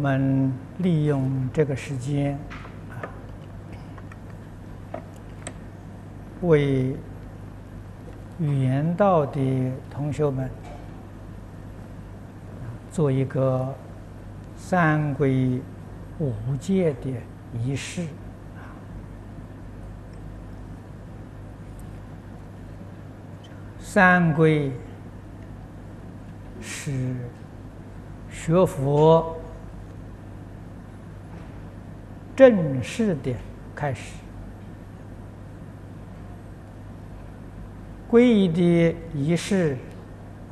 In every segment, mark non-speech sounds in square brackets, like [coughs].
我们利用这个时间，为语言道的同学们做一个三归五戒的仪式。三归是学佛正式的开始，皈依的仪式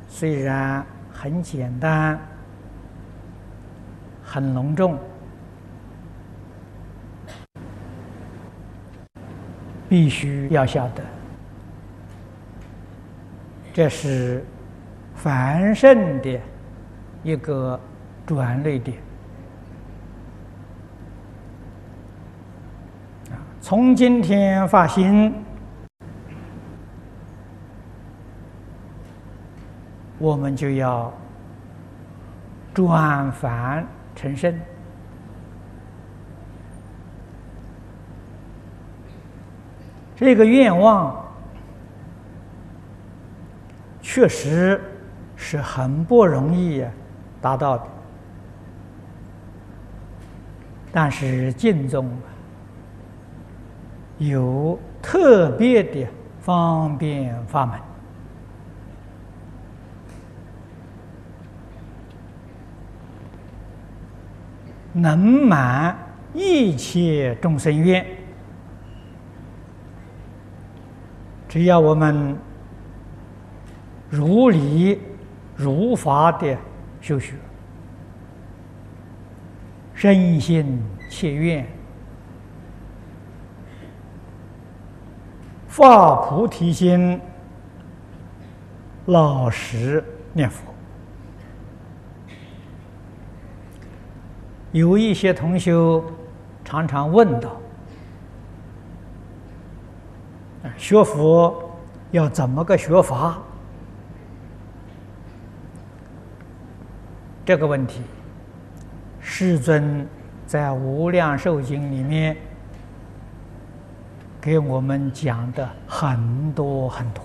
虽然很简单、很隆重，必须要晓得。这是凡圣的一个转捩点从今天发心，我们就要转凡成圣，这个愿望。确实是很不容易达到的，但是敬宗有特别的方便法门，能满一切众生愿，只要我们。如理如法的修学，深心切愿，发菩提心，老实念佛。有一些同修常常问到：学佛要怎么个学法？这个问题，世尊在《无量寿经》里面给我们讲的很多很多。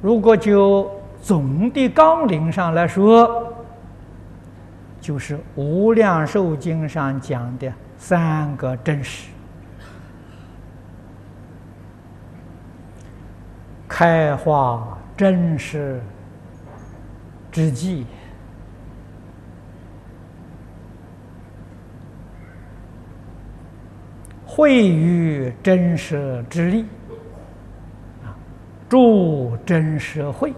如果就总的纲领上来说，就是《无量寿经》上讲的三个真实：开化真实。之际，会于真实之力，啊，助真实会，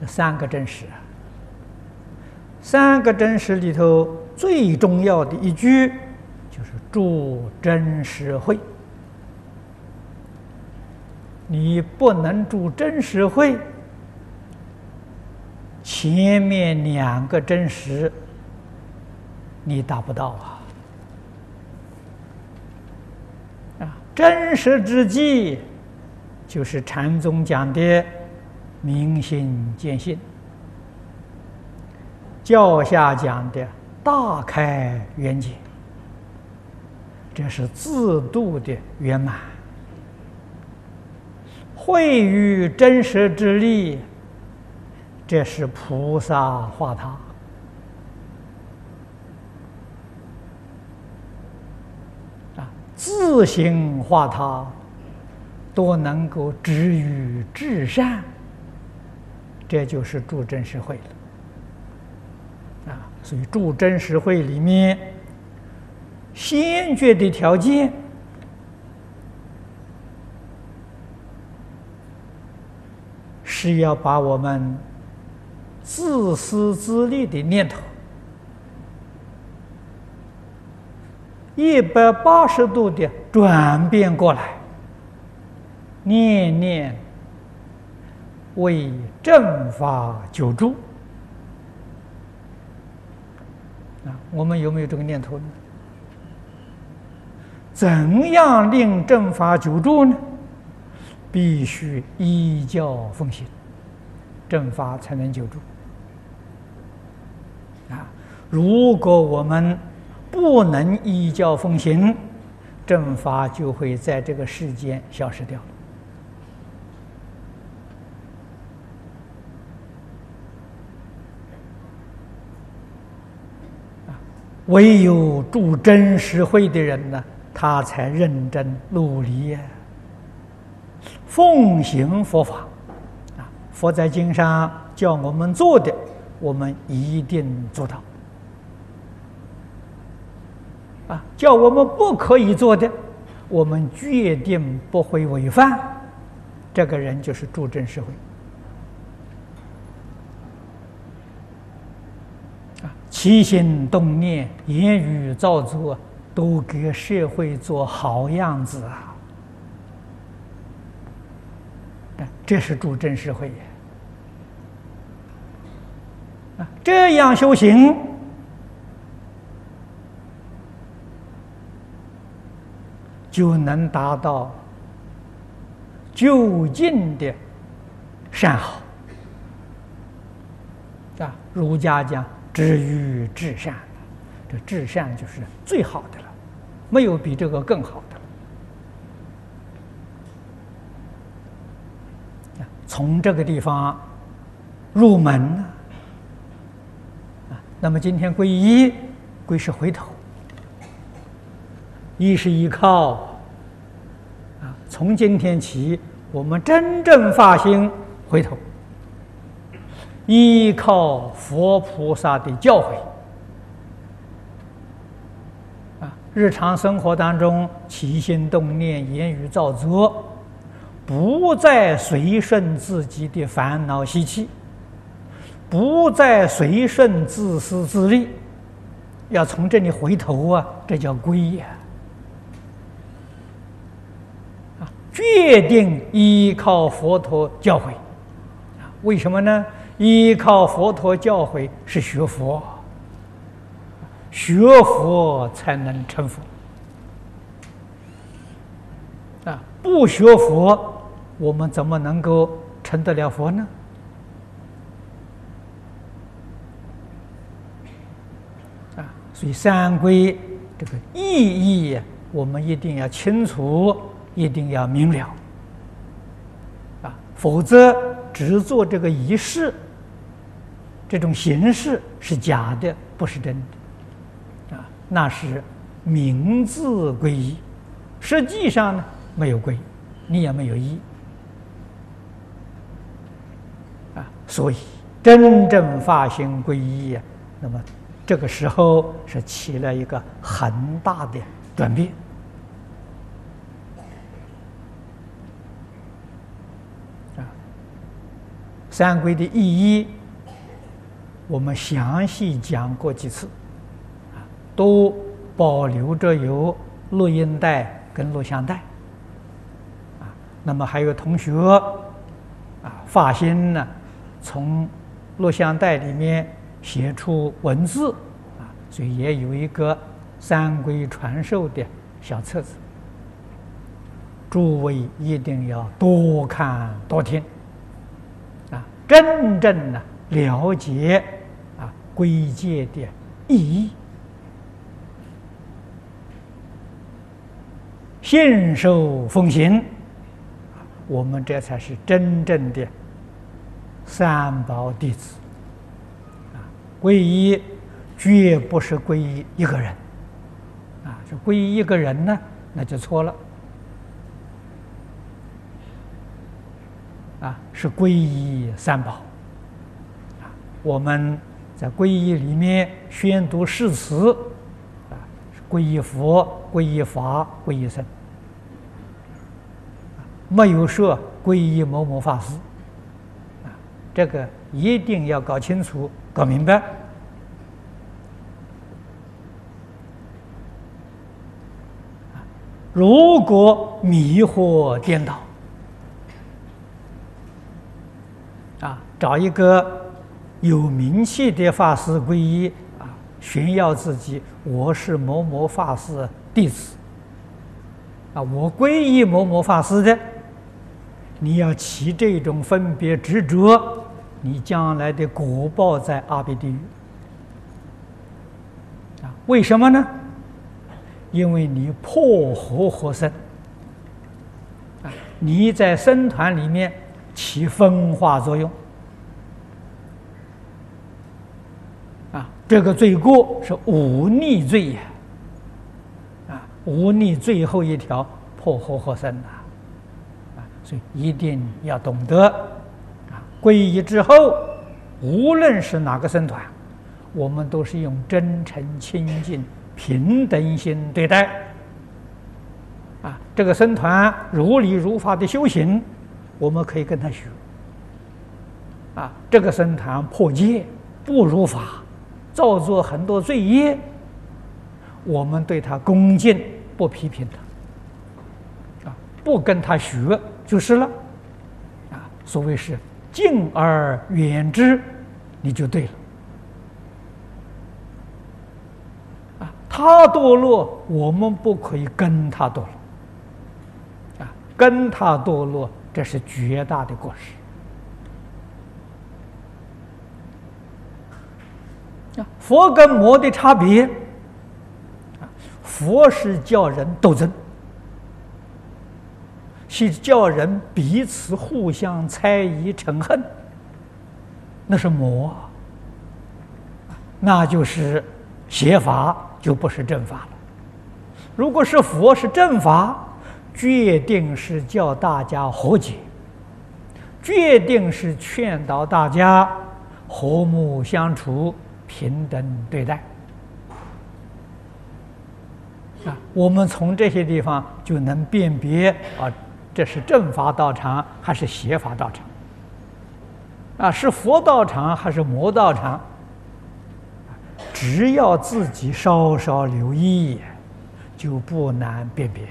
这三个真实，三个真实里头最重要的一句就是助真实会。你不能助真实会，前面两个真实你达不到啊！啊，真实之际就是禅宗讲的明心见性，教下讲的大开圆解，这是自度的圆满。会于真实之力，这是菩萨化他啊，自行化他，都能够止于至善，这就是助真实会了啊。所以助真实会里面，先决的条件。是要把我们自私自利的念头一百八十度的转变过来，念念为正法久住啊！我们有没有这个念头呢？怎样令正法久住呢？必须依教奉行，正法才能久住。啊，如果我们不能依教奉行，正法就会在这个世间消失掉。唯有住真实会的人呢，他才认真努力呀，奉行佛法啊！佛在经上叫我们做的，我们一定做到啊！叫我们不可以做的，我们决定不会违反。这个人就是助真社会啊。起心动念、言语造作，都给社会做好样子啊！这是助真社会啊！这样修行，就能达到就近的善好啊！儒家讲。知欲至善，这至善就是最好的了，没有比这个更好的了。从这个地方入门呢，啊，那么今天皈依，皈是回头，一是依靠，啊，从今天起，我们真正发心回头。依靠佛菩萨的教诲，啊，日常生活当中起心动念、言语造作，不再随顺自己的烦恼习气，不再随顺自私自利，要从这里回头啊，这叫归呀！决定依靠佛陀教诲，为什么呢？依靠佛陀教诲是学佛，学佛才能成佛。啊，不学佛，我们怎么能够成得了佛呢？啊，所以三归这个意义，我们一定要清楚，一定要明了。啊，否则只做这个仪式。这种形式是假的，不是真的，啊，那是名字皈依，实际上呢没有皈，你也没有依，啊，所以真正发心皈依，那么这个时候是起了一个很大的转变，三皈的意义。我们详细讲过几次，啊，都保留着有录音带跟录像带，啊，那么还有同学，啊，发心呢，从录像带里面写出文字，啊，所以也有一个三规传授的小册子，诸位一定要多看多听，真正的。了解啊，归戒的意义，信受奉行，我们这才是真正的三宝弟子。啊，皈依绝不是皈依一个人，啊，是皈依一个人呢，那就错了。啊，是皈依三宝。我们在皈依里面宣读誓词，啊，皈依佛、皈依法、皈依僧，没有说皈依某某法师，啊，这个一定要搞清楚、搞明白。如果迷惑颠倒，啊，找一个。有名气的法师皈依啊，炫耀自己，我是某某法师弟子，啊，我皈依某某法师的，你要起这种分别执着，你将来的果报在阿鼻地狱。啊，为什么呢？因为你破和合生，啊，你在僧团里面起分化作用，这个罪过是忤逆罪呀，啊，忤逆最后一条破和合生呐，啊，所以一定要懂得，啊，皈依之后，无论是哪个僧团，我们都是用真诚清净。平等心对待，啊，这个僧团如理如法的修行，我们可以跟他学。啊，这个僧团破戒不如法，造作很多罪业，我们对他恭敬，不批评他，啊，不跟他学就是了，啊，所谓是敬而远之，你就对了。他堕落，我们不可以跟他堕落，啊，跟他堕落，这是绝大的过失。佛跟魔的差别，佛是叫人斗争，是叫人彼此互相猜疑嗔恨，那是魔，那就是邪法。就不是正法了。如果是佛是正法，决定是叫大家和解，决定是劝导大家和睦相处、平等对待。啊，我们从这些地方就能辨别啊，这是正法道场还是邪法道场？啊，是佛道场还是魔道场？只要自己稍稍留意，就不难辨别。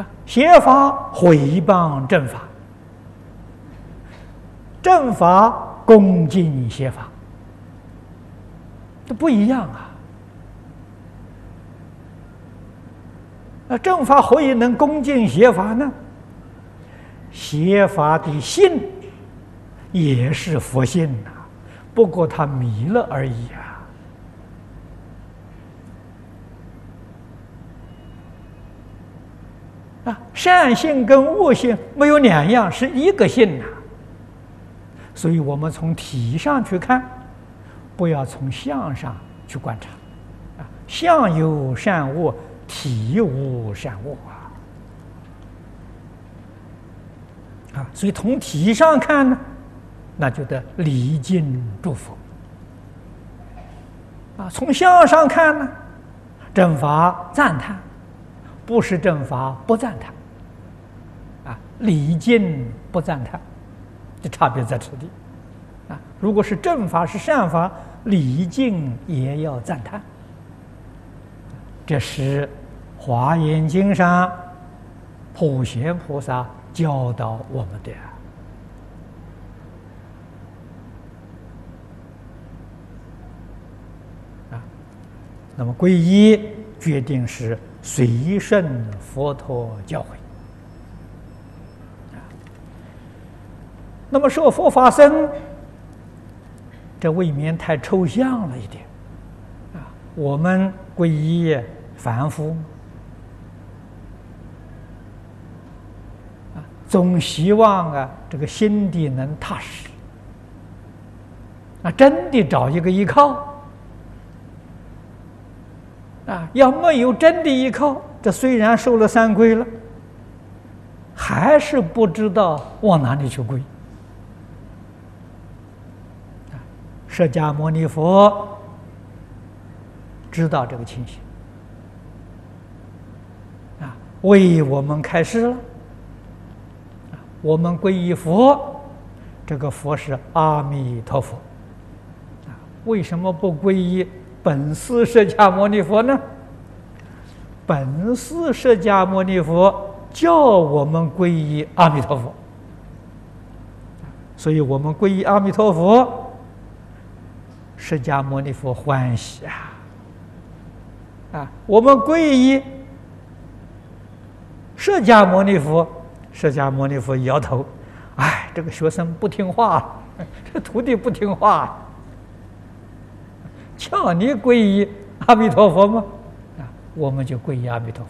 啊，邪法毁谤正法，正法恭敬邪法，这不一样啊！那正法何以能恭敬邪法呢？邪法的性也是佛性呐，不过他迷了而已啊！啊，善性跟恶性没有两样，是一个性呐。所以我们从体上去看，不要从相上去观察。啊，相有善恶，体无善恶啊。啊，所以从体上看呢，那就得礼敬祝福；啊，从相上看呢，正法赞叹，不是正法不赞叹。啊，礼敬不赞叹，这差别在此地。啊，如果是正法是善法，礼敬也要赞叹。这是《华严经》上普贤菩萨。教导我们的啊，那么皈依决定是随顺佛陀教诲那么说佛法僧，这未免太抽象了一点啊。我们皈依凡夫。总希望啊，这个心底能踏实，啊，真的找一个依靠，啊，要没有真的依靠，这虽然受了三规了，还是不知道往哪里去归。释迦牟尼佛知道这个情形，啊，为我们开示了。我们皈依佛，这个佛是阿弥陀佛。为什么不皈依本师释迦牟尼佛呢？本师释迦牟尼佛叫我们皈依阿弥陀佛，所以我们皈依阿弥陀佛，释迦牟尼佛欢喜啊！啊，我们皈依释迦牟尼佛，释迦牟尼佛摇头，哎，这个学生不听话，这徒弟不听话，叫你皈依阿弥陀佛吗？啊，我们就皈依阿弥陀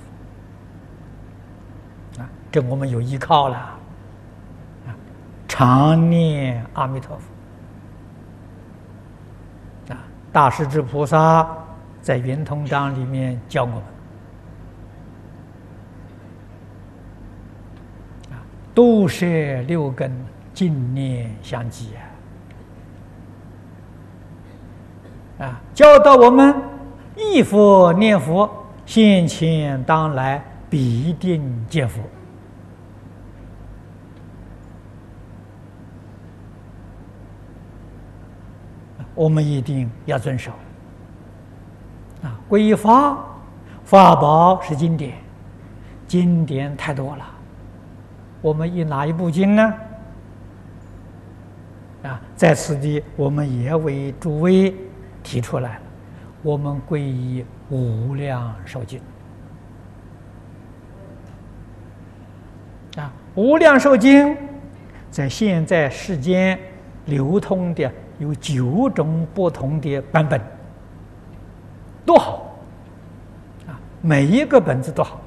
佛，啊，这我们有依靠了，啊，常念阿弥陀佛，啊，大势至菩萨。在圆通章里面教我们啊，都摄六根，净念相继啊，啊，教导我们忆佛念佛，现前当来必定见佛，我们一定要遵守。啊，皈依法，法宝是经典，经典太多了。我们以哪一部经呢？啊，在此地我们也为诸位提出来了。我们皈依无量寿经。啊，无量寿经在现在世间流通的有九种不同的版本。多好啊！每一个本子都好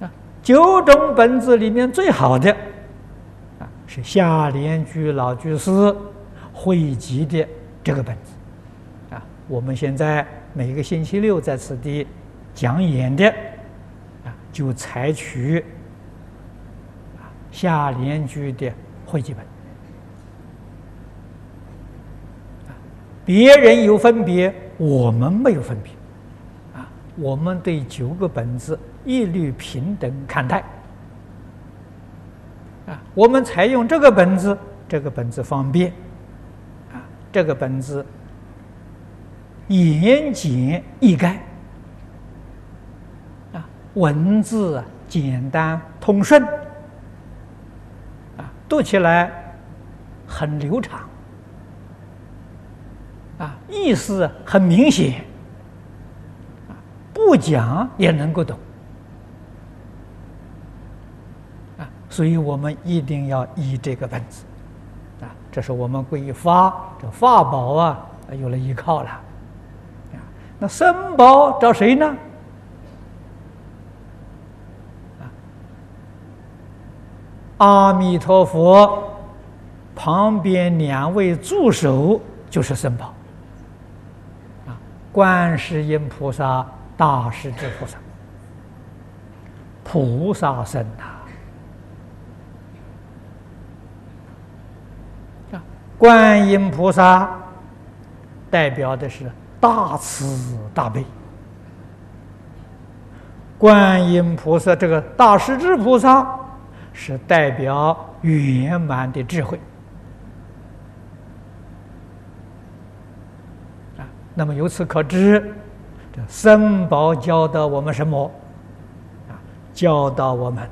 啊。九种本子里面最好的啊，是下联居老居士汇集的这个本子啊。我们现在每个星期六在此地讲演的啊，就采取下联居的汇集本。别人有分别，我们没有分别，啊，我们对九个本子一律平等看待，啊，我们采用这个本子，这个本子方便，啊，这个本子言简意赅，啊，文字简单通顺，啊，读起来很流畅。啊，意思很明显，不讲也能够懂，啊，所以我们一定要依这个本子，啊，这是我们皈依法，这法宝啊，有了依靠了，啊，那僧宝找谁呢？啊，阿弥陀佛旁边两位助手就是僧宝。观世音菩萨、大势至菩萨、菩萨身呐！啊，观音菩萨代表的是大慈大悲，观音菩萨这个大势至菩萨是代表圆满的智慧。那么由此可知，这三宝教导我们什么？啊，教导我们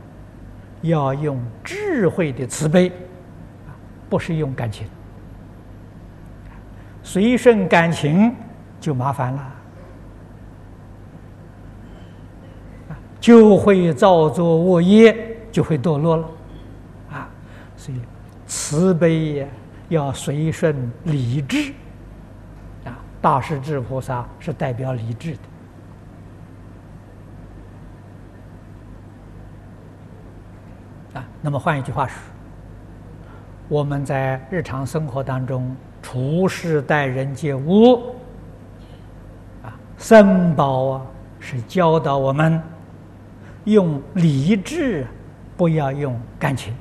要用智慧的慈悲，不是用感情。随顺感情就麻烦了，就会造作恶业，就会堕落了，啊，所以慈悲呀，要随顺理智。大势至菩萨是代表理智的啊。那么换一句话说，我们在日常生活当中处事待人接物啊，三宝啊是教导我们用理智，不要用感情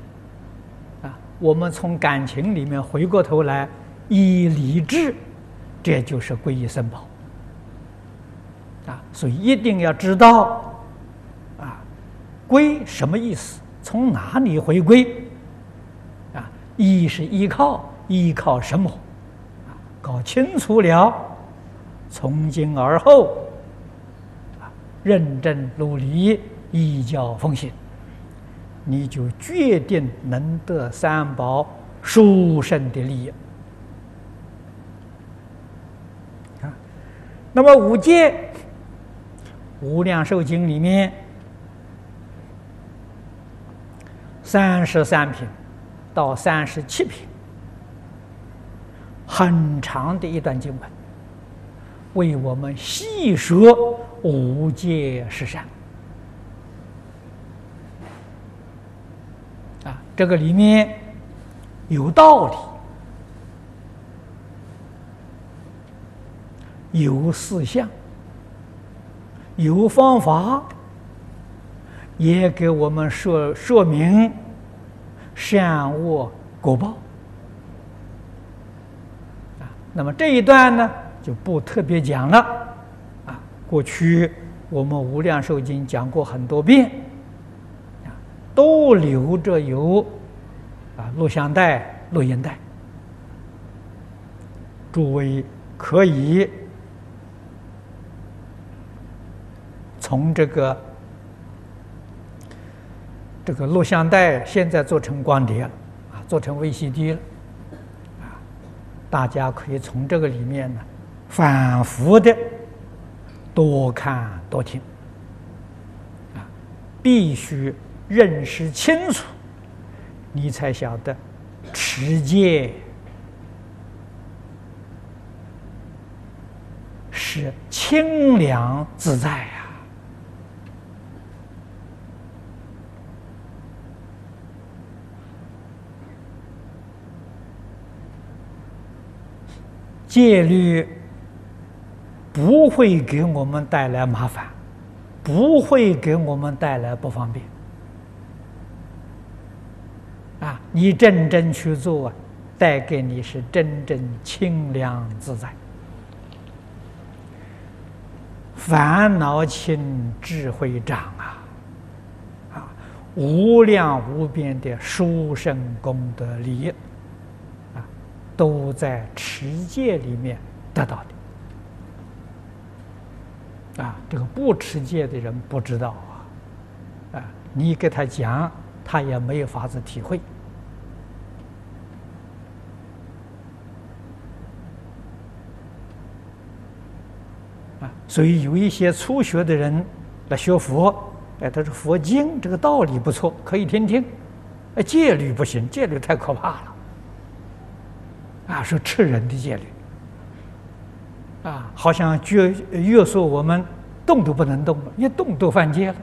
啊。我们从感情里面回过头来以理智。这就是皈依僧宝啊，所以一定要知道啊，归什么意思？从哪里回归？啊，依是依靠，依靠什么？啊，搞清楚了，从今而后啊，认真努力，依教奉行，你就决定能得三宝殊胜的利益。那么五戒，《无量寿经》里面三十三品到三十七品，很长的一段经文，为我们细说五戒十善。啊，这个里面有道理。有四项，有方法，也给我们说说明善恶果报啊。那么这一段呢，就不特别讲了啊。过去我们《无量寿经》讲过很多遍啊，都留着有啊录像带、录音带，诸位可以。从这个这个录像带现在做成光碟了啊，做成 VCD 了啊，大家可以从这个里面呢反复的多看多听啊，必须认识清楚，你才晓得持戒是清凉自在呀。戒律不会给我们带来麻烦，不会给我们带来不方便。啊，你真正去做啊，带给你是真正清凉自在，烦恼轻，智慧长啊！啊，无量无边的殊胜功德利。都在持戒里面得到的啊！这个不持戒的人不知道啊，啊，你给他讲，他也没有法子体会啊。所以有一些初学的人来学佛，哎，他说佛经这个道理不错，可以听听。哎，戒律不行，戒律太可怕了。啊，是吃人的戒律，啊，好像约约束我们动都不能动了，一动都犯戒了，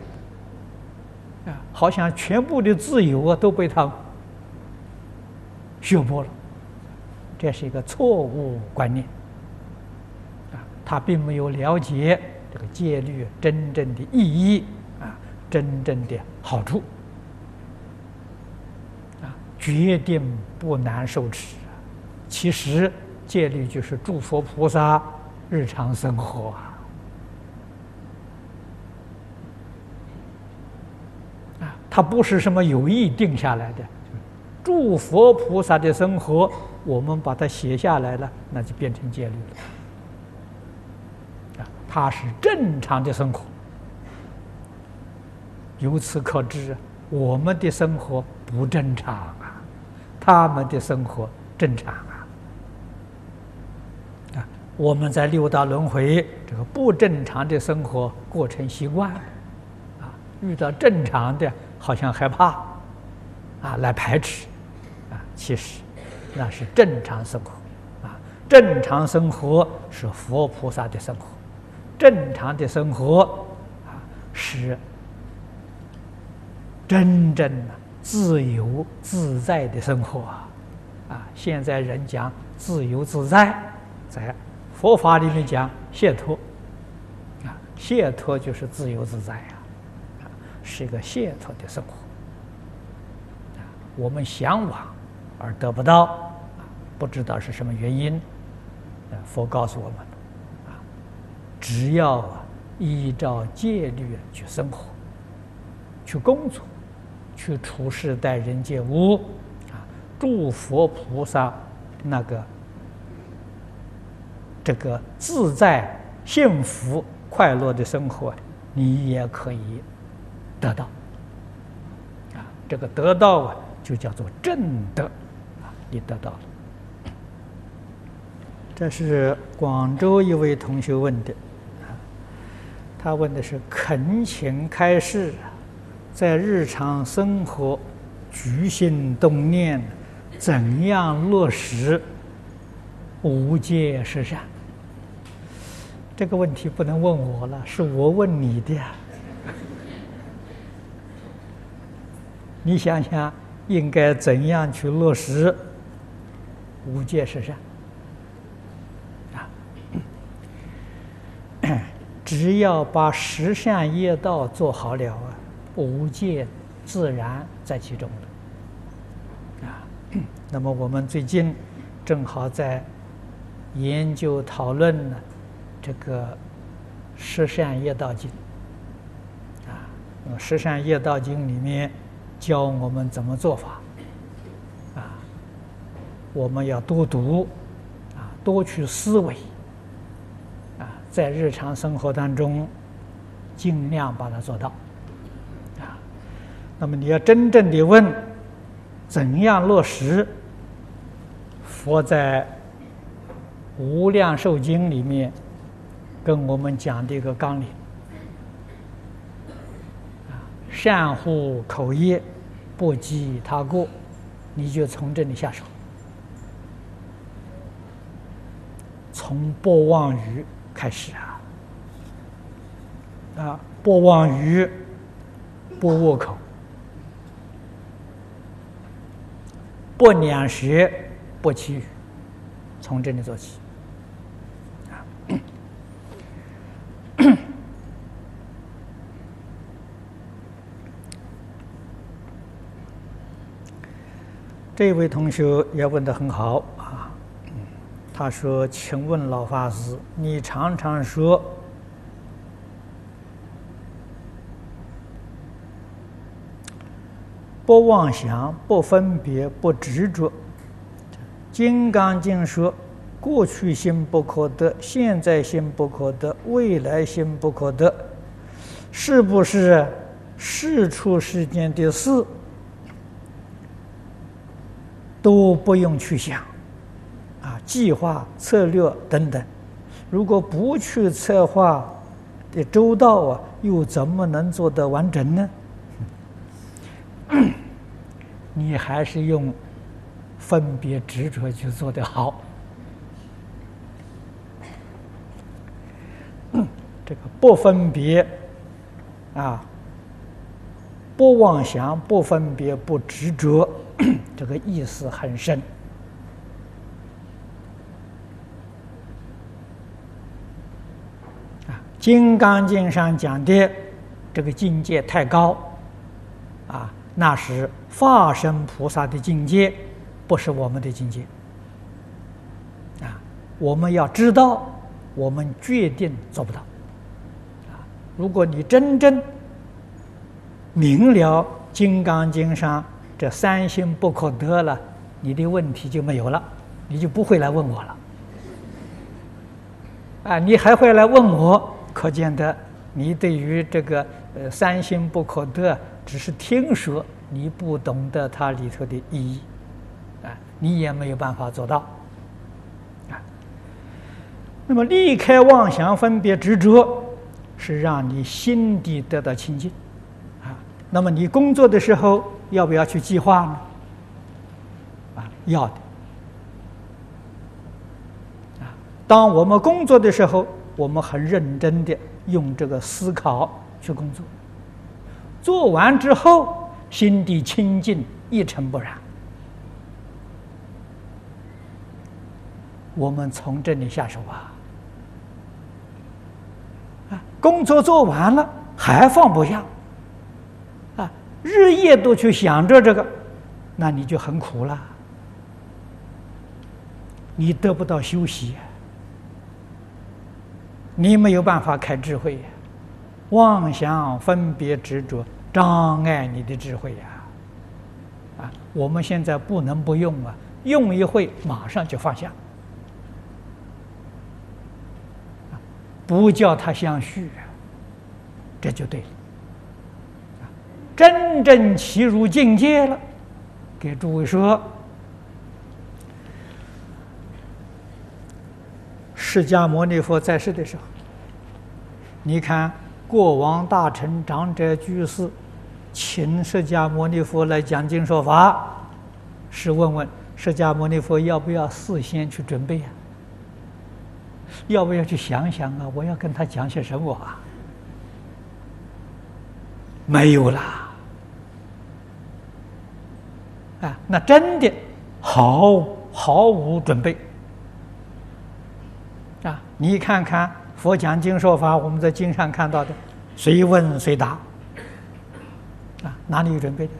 啊，好像全部的自由啊都被他削剥了，这是一个错误观念，啊，他并没有了解这个戒律真正的意义，啊，真正的好处，啊，决定不难受持。其实戒律就是诸佛菩萨日常生活啊，它不是什么有意定下来的，诸佛菩萨的生活，我们把它写下来了，那就变成戒律了，啊，它是正常的生活。由此可知，我们的生活不正常啊，他们的生活正常。我们在六道轮回这个不正常的生活过成习惯，啊，遇到正常的好像害怕，啊，来排斥，啊，其实那是正常生活，啊，正常生活是佛菩萨的生活，正常的生活啊是真正的自由自在的生活啊，啊，现在人讲自由自在，在。佛法里面讲解脱，啊，解脱就是自由自在，啊，是一个解脱的生活。我们向往而得不到，不知道是什么原因。佛告诉我们，啊，只要依照戒律去生活，去工作，去处事待人接物，啊，诸佛菩萨那个。这个自在、幸福、快乐的生活，你也可以得到。啊，这个得到啊，就叫做正德，啊，你得到了。这是广州一位同学问的，他问的是恳请开示，在日常生活举心动念，怎样落实无戒十善？这个问题不能问我了，是我问你的呀。[laughs] 你想想，应该怎样去落实无戒十善？啊 [coughs] 只要把十善业道做好了啊，无戒自然在其中了。啊，[coughs] 那么我们最近正好在研究讨论呢，这个十善业道经。啊，十善业道经里面教我们怎么做法。啊，我们要多读，啊，多去思维啊。在日常生活当中，尽量把它做到，啊，那么你要真正的问，怎样落实？佛在《无量寿经》里面跟我们讲的一个纲领，啊，善护口业，不积他过，你就从这里下手，从不妄语。开始啊，啊，不妄语，不恶口，不两舌，不绮语，从这里做起。这位同学也问的很好啊。他说：“请问老法师，你常常说不妄想、不分别、不执着。《金刚经》说，过去心不可得，现在心不可得，未来心不可得，是不是世出世间的事都不用去想？”啊计划、策略等等，如果不去策划的周到啊，又怎么能做得完整呢？[clears throat] 你还是用分别执着去做得好。[clears throat] 这个不分别啊，不妄想，不分别，不执着，这个意思很深啊。《金刚经》上讲的这个境界太高，啊，那是化身菩萨的境界，不是我们的境界。啊，我们要知道，我们决定做不到。啊，如果你真正明了《金刚经》上这三心不可得了，你的问题就没有了，你就不会来问我了。啊，你还会来问我？可见的，你对于这个呃三心不可得，只是听说，你不懂得它里头的意义，啊，你也没有办法做到，啊。那么离开妄想、分别、执着，是让你心底得到清净，啊。那么你工作的时候要不要去计划呢？啊，要的。啊，当我们工作的时候。我们很认真的用这个思考去工作，做完之后心地清净一尘不染。我们从这里下手啊！啊，工作做完了还放不下，日夜都去想着这个，那你就很苦了，你得不到休息。你没有办法开智慧，妄想分别执着障碍你的智慧呀，啊，我们现在不能不用啊，用一会马上就放下，不叫它相续，这就对了，真正起入境界了，给诸位说。释迦牟尼佛在世的时候，你看过往、大臣、长者、居士，请释迦牟尼佛来讲经说法，是问问释迦牟尼佛要不要事先去准备呀？要不要去想想啊？我要跟他讲些什么啊？没有啦。啊，那真的毫毫无准备。啊，你看看佛讲经说法，我们在经上看到的，随问随答。啊，哪里有准备的？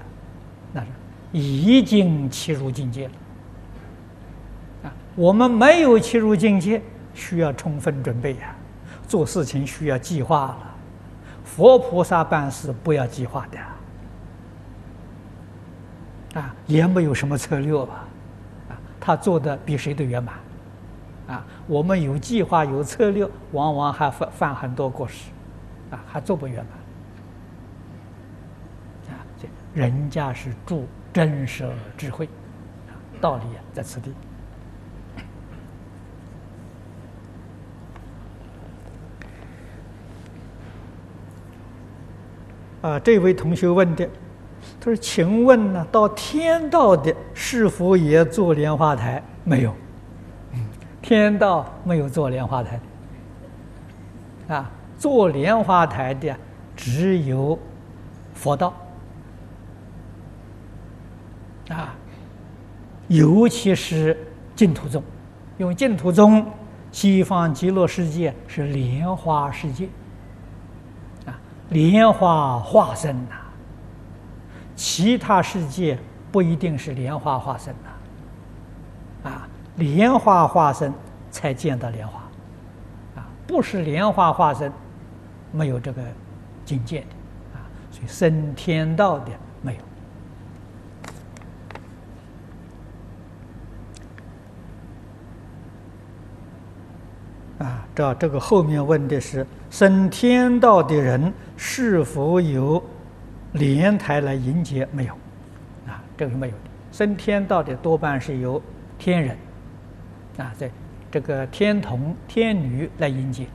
那是已经切入境界了。啊，我们没有切入境界，需要充分准备呀。做事情需要计划了。佛菩萨办事不要计划的。啊，也没有什么策略吧？啊，他做的比谁都圆满。啊，我们有计划有策略，往往还犯犯很多过失，啊，还做不圆满。啊，这人家是助真实智慧，啊，道理在此地。啊，这位同学问的。他说：“请问呢，到天道的是否也做莲花台？没有，天道没有做莲花台。啊，做莲花台的只有佛道。啊，尤其是净土宗，因为净土宗西方极乐世界是莲花世界，啊，莲花化身呐。”其他世界不一定是莲花化身的，啊，莲花化身才见到莲花，啊，不是莲花化身，没有这个境界的，啊，所以升天道的没有，啊，这这个后面问的是升天道的人是否有？莲台来迎接没有？啊，这个是没有的。升天道的多半是由天人，啊，在这个天童、天女来迎接，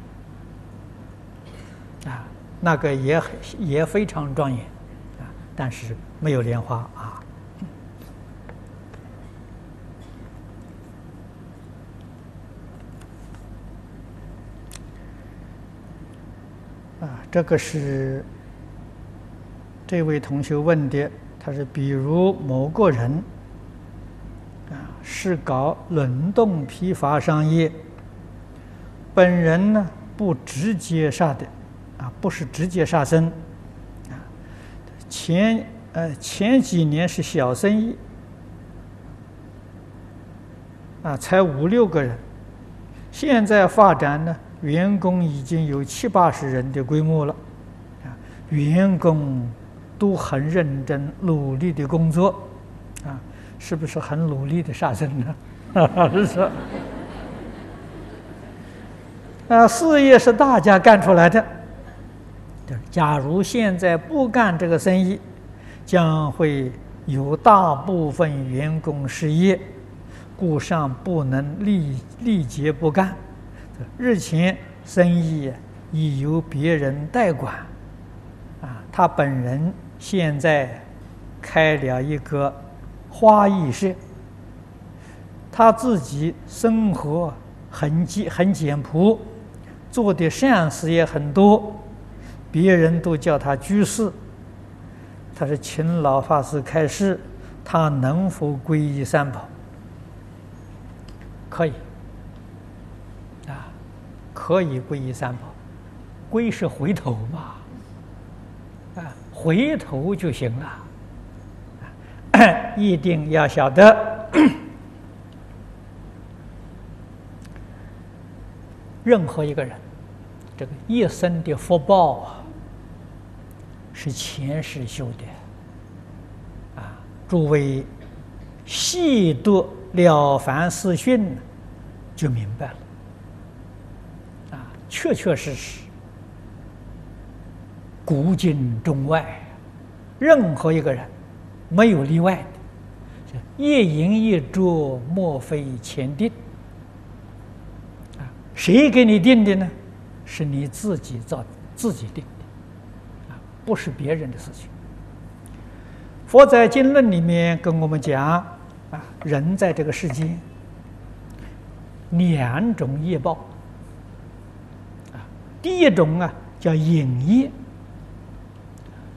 啊，那个也很也非常庄严，啊，但是没有莲花啊。啊，这个是。这位同学问的，他是比如某个人啊，是搞轮动批发商业，本人呢不直接杀的，啊，不是直接杀生，啊，前呃前几年是小生意，啊，才五六个人，现在发展呢，员工已经有七八十人的规模了，啊，员工。都很认真努力的工作，啊，是不是很努力的杀生呢？是。[laughs] 啊，事业是大家干出来的。假如现在不干这个生意，将会有大部分员工失业，故上不能立立即不干。日前生意已由别人代管，啊，他本人。现在开了一个花艺社，他自己生活很简很简朴，做的善事也很多，别人都叫他居士。他是请老法师开示，他能否皈依三宝？可以，啊，可以皈依三宝，皈是回头嘛。回头就行了，[coughs] 一定要晓得，[coughs] 任何一个人，这个一生的福报啊，是前世修的，啊，诸位细读《了凡四训》，就明白了，啊，确确实实。古今中外，任何一个人没有例外的，一饮一啄莫非前定啊！谁给你定的呢？是你自己造自己定的，啊，不是别人的事情。佛在经论里面跟我们讲，啊，人在这个世间，两种业报，啊，第一种啊叫引业，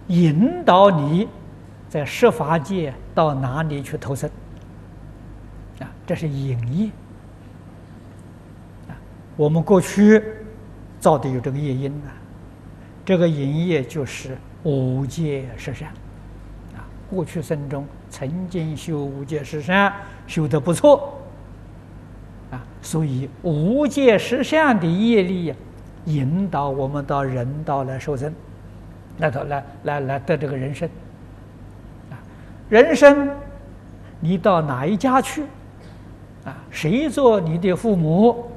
引导你在十法界到哪里去投生，啊，这是引业。啊，我们过去造的有这个业因啊，这个引业就是五戒十善。啊过去生中曾经修五戒十善，修得不错，啊，所以五戒十善的业力呀，引导我们到人道来受生，来头来来来得这个人生，啊，人生，你到哪一家去，啊，谁做你的父母，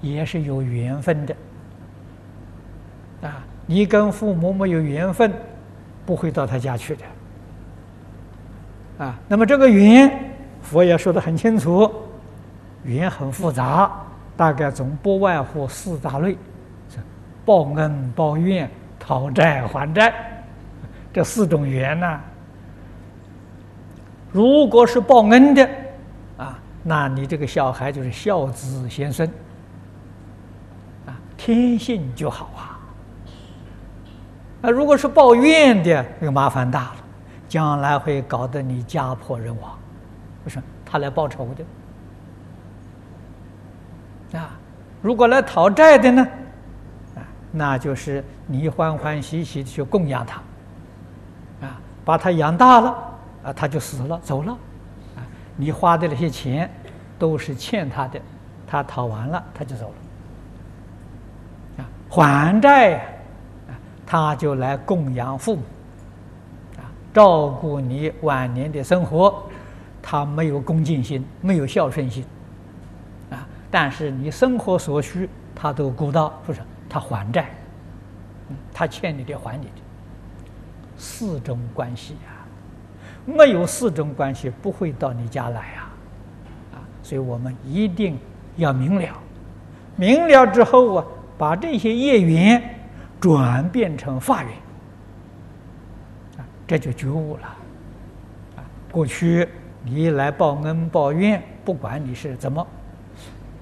也是有缘分的，啊，你跟父母没有缘分，不会到他家去的。啊，那么这个缘，佛也说的很清楚，缘很复杂，大概总不外乎四大类：报恩、报怨、讨债还债，这四种缘呢。如果是报恩的，啊，那你这个小孩就是孝子贤孙，啊，天性就好啊。那如果是报怨的，那个麻烦大了。将来会搞得你家破人亡，为什么？他来报仇的啊！如果来讨债的呢？那就是你欢欢喜喜的去供养他，啊，把他养大了，啊，他就死了，走了，啊，你花的那些钱都是欠他的，他讨完了他就走了，啊，还债，啊，他就来供养父母。啊照顾你晚年的生活，他没有恭敬心，没有孝顺心，啊！但是你生活所需，他都顾到，不是？他还债，他欠你的还你的，四种关系啊，没有四种关系不会到你家来啊，啊！所以我们一定要明了，明了之后啊，把这些业缘转变成法缘。这就觉悟了，啊！过去你来报恩报怨，不管你是怎么，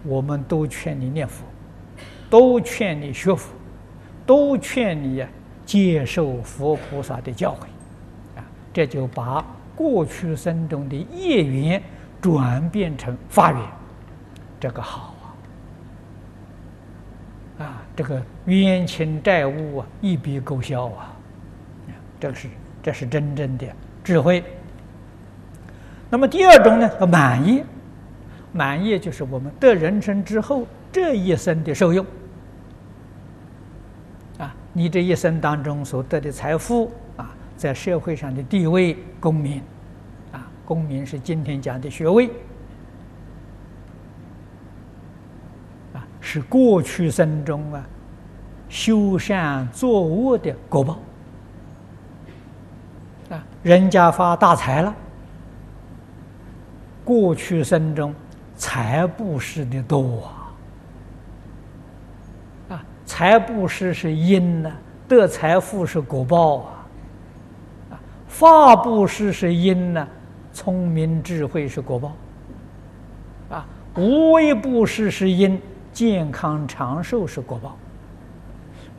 我们都劝你念佛，都劝你学佛，都劝你接受佛菩萨的教诲，啊！这就把过去生中的业缘转变成法缘，这个好啊！啊，这个冤情债务啊，一笔勾销啊！这个是。这是真正的智慧。那么第二种呢？满意，满意就是我们得人生之后这一生的受用。啊，你这一生当中所得的财富啊，在社会上的地位、功名，啊，功名是今天讲的学位，啊，是过去生中啊修善作恶的果报。啊，人家发大财了。过去生中财布施的多，啊，财布施是因呢，得财富是果报啊，啊，法布施是因呢，聪明智慧是果报，啊，无为布施是因，健康长寿是果报。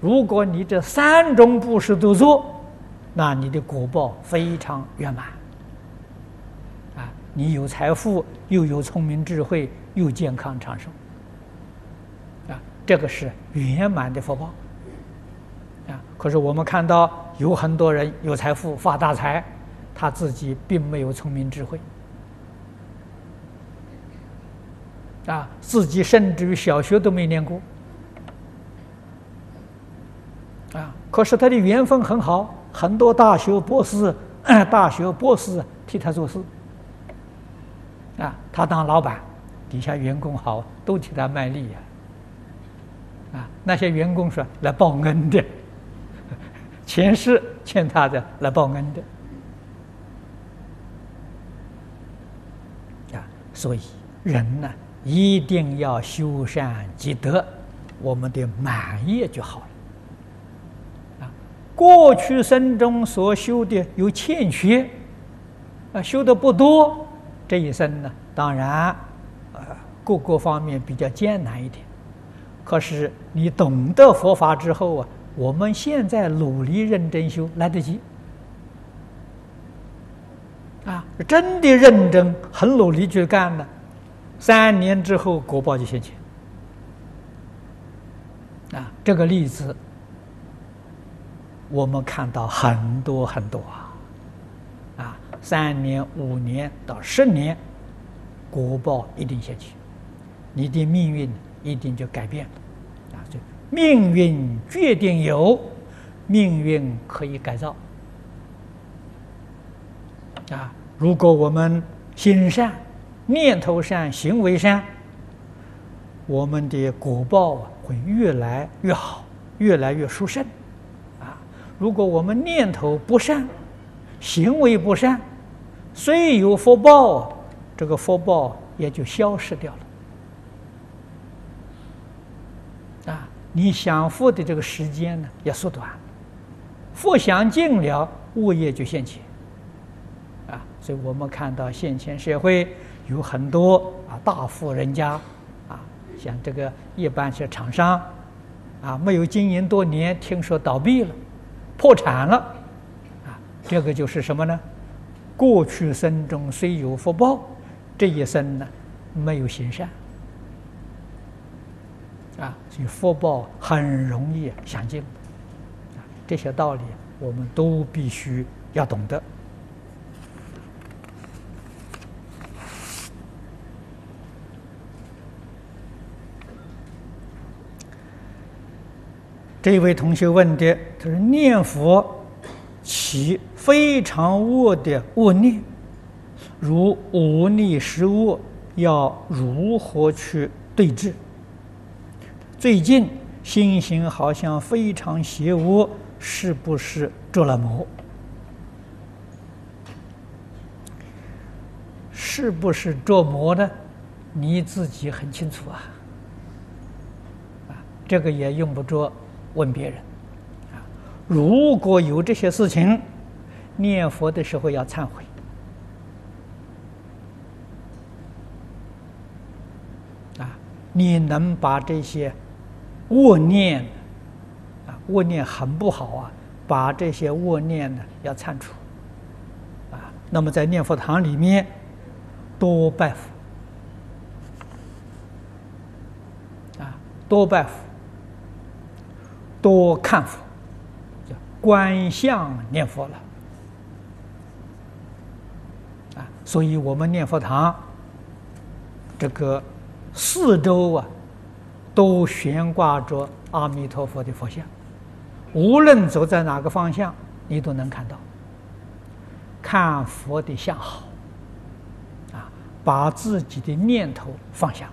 如果你这三种布施都做。那你的果报非常圆满，啊，你有财富，又有聪明智慧，又健康长寿，这个是圆满的福报，啊，可是我们看到有很多人有财富发大财，他自己并没有聪明智慧，啊，自己甚至于小学都没念过，啊，可是他的缘分很好。很多大学博士、[coughs] 大学博士替他做事，啊，他当老板，底下员工好，都替他卖力呀，啊那些员工说来报恩的，前世欠他的来报恩的，啊，所以人呢一定要修善积德，我们的满业就好了。啊，过去生中所修的有欠缺，啊，修的不多，这一生呢，当然，呃，各个方面比较艰难一点。可是你懂得佛法之后啊，我们现在努力认真修，来得及。啊，真的认真、很努力去干的，三年之后果报就现前。啊，这个例子我们看到很多很多啊，啊，三年、五年到十年，果报一定现前，你的命运一定就改变了。啊，这命运决定有，命运可以改造。啊。如果我们心善、念头善、行为善，我们的果报啊会越来越好，越来越殊胜。啊，如果我们念头不善、行为不善，虽有福报，这个福报也就消失掉了。啊，你享福的这个时间呢要缩短，福享尽了，物业就现前。所以我们看到现前社会有很多啊大富人家，啊像这个一般些厂商，啊没有经营多年，听说倒闭了，破产了，啊这个就是什么呢？过去生中虽有福报，这一生呢没有行善，啊所以福报很容易享尽，这些道理我们都必须要懂得。这位同学问的，他说：“念佛起非常恶的恶念，如无逆十恶，要如何去对治？最近心情好像非常邪恶，是不是着了魔？是不是着魔的？你自己很清楚啊！啊，这个也用不着。”问别人，啊，如果有这些事情，念佛的时候要忏悔，啊，你能把这些恶念，啊，恶念很不好啊，把这些恶念呢要铲除，啊，那么在念佛堂里面多拜佛，啊，多拜佛。多看佛，叫观相念佛了啊！所以我们念佛堂这个四周啊，都悬挂着阿弥陀佛的佛像，无论走在哪个方向，你都能看到。看佛的相好啊，把自己的念头放下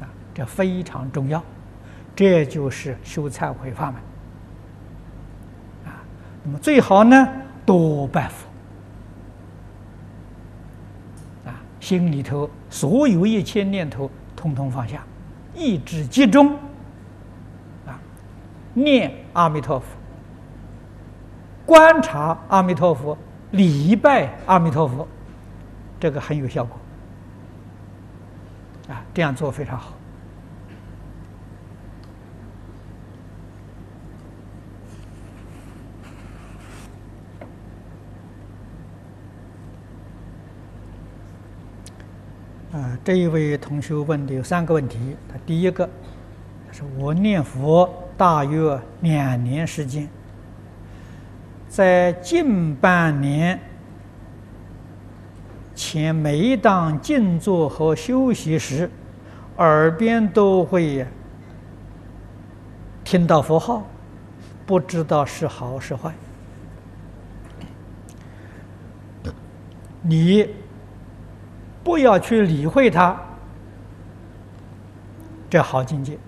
啊，这非常重要。这就是修忏悔法门啊！那么最好呢，多拜佛啊，心里头所有一切念头通通放下，意志集中啊，念阿弥陀佛，观察阿弥陀佛，礼拜阿弥陀佛，这个很有效果啊！这样做非常好。啊，这一位同学问的有三个问题。他第一个，他说我念佛大约两年时间，在近半年前，每当静坐和休息时，耳边都会听到佛号，不知道是好是坏。你。不要去理会它，这好境界。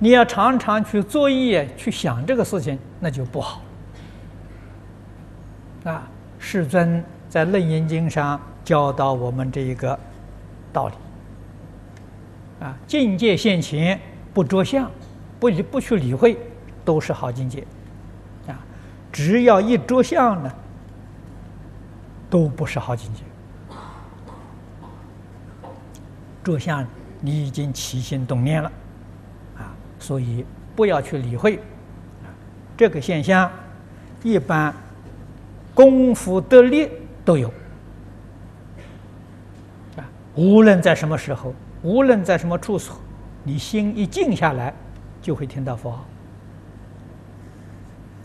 你要常常去作业，去想这个事情，那就不好。啊，世尊在《楞严经》上教导我们这一个道理。啊，境界现前不着相，不不去理会，都是好境界。啊，只要一着相呢，都不是好境界。着相，你已经起心动念了，啊，所以不要去理会。这个现象，一般功夫得力都有。啊，无论在什么时候。无论在什么处所，你心一静下来，就会听到佛号。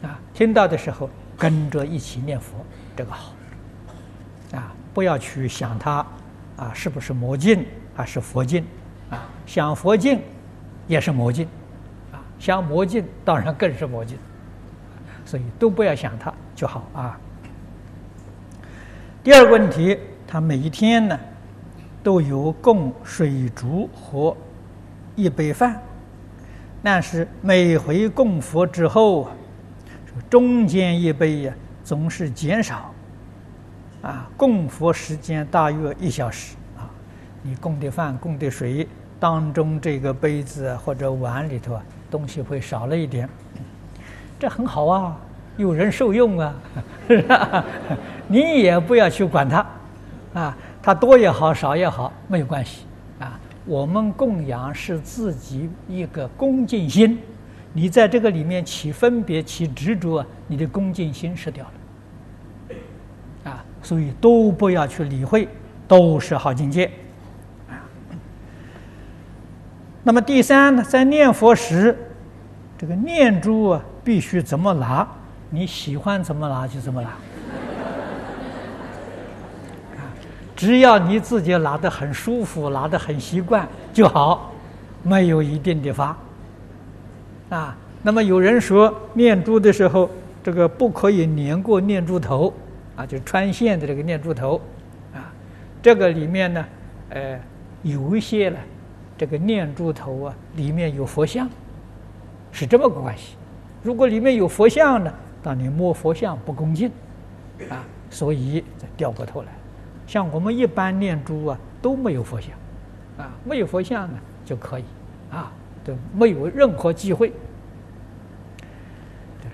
啊，听到的时候跟着一起念佛，这个好。啊，不要去想它，啊，是不是魔镜还是佛镜？啊，想佛镜也是魔镜，啊，想魔镜当然更是魔镜。所以都不要想它就好啊。第二个问题，他每一天呢？都有供水烛和一杯饭，但是每回供佛之后，中间一杯呀总是减少，啊，供佛时间大约一小时啊，你供的饭、供的水当中这个杯子或者碗里头啊东西会少了一点，这很好啊，有人受用啊，[laughs] 你也不要去管它，啊。它多也好，少也好，没有关系啊。我们供养是自己一个恭敬心，你在这个里面起分别、起执着，你的恭敬心失掉了。所以都不要去理会，都是好境界。那么第三呢，在念佛时，这个念珠啊，必须怎么拿？你喜欢怎么拿就怎么拿。只要你自己拿得很舒服，拿得很习惯就好，没有一定的法。啊，那么有人说念珠的时候，这个不可以粘过念珠头，啊，就是穿线的这个念珠头，啊，这个里面呢，呃，有一些呢，这个念珠头啊，里面有佛像，是这么个关系。如果里面有佛像呢，当你摸佛像不恭敬，啊，所以掉过头来。像我们一般念珠啊，都没有佛像，啊，没有佛像呢就可以，啊，都没有任何机会。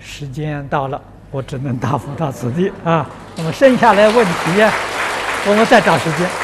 时间到了，我只能答复到此地啊。那么剩下来问题，我们再找时间。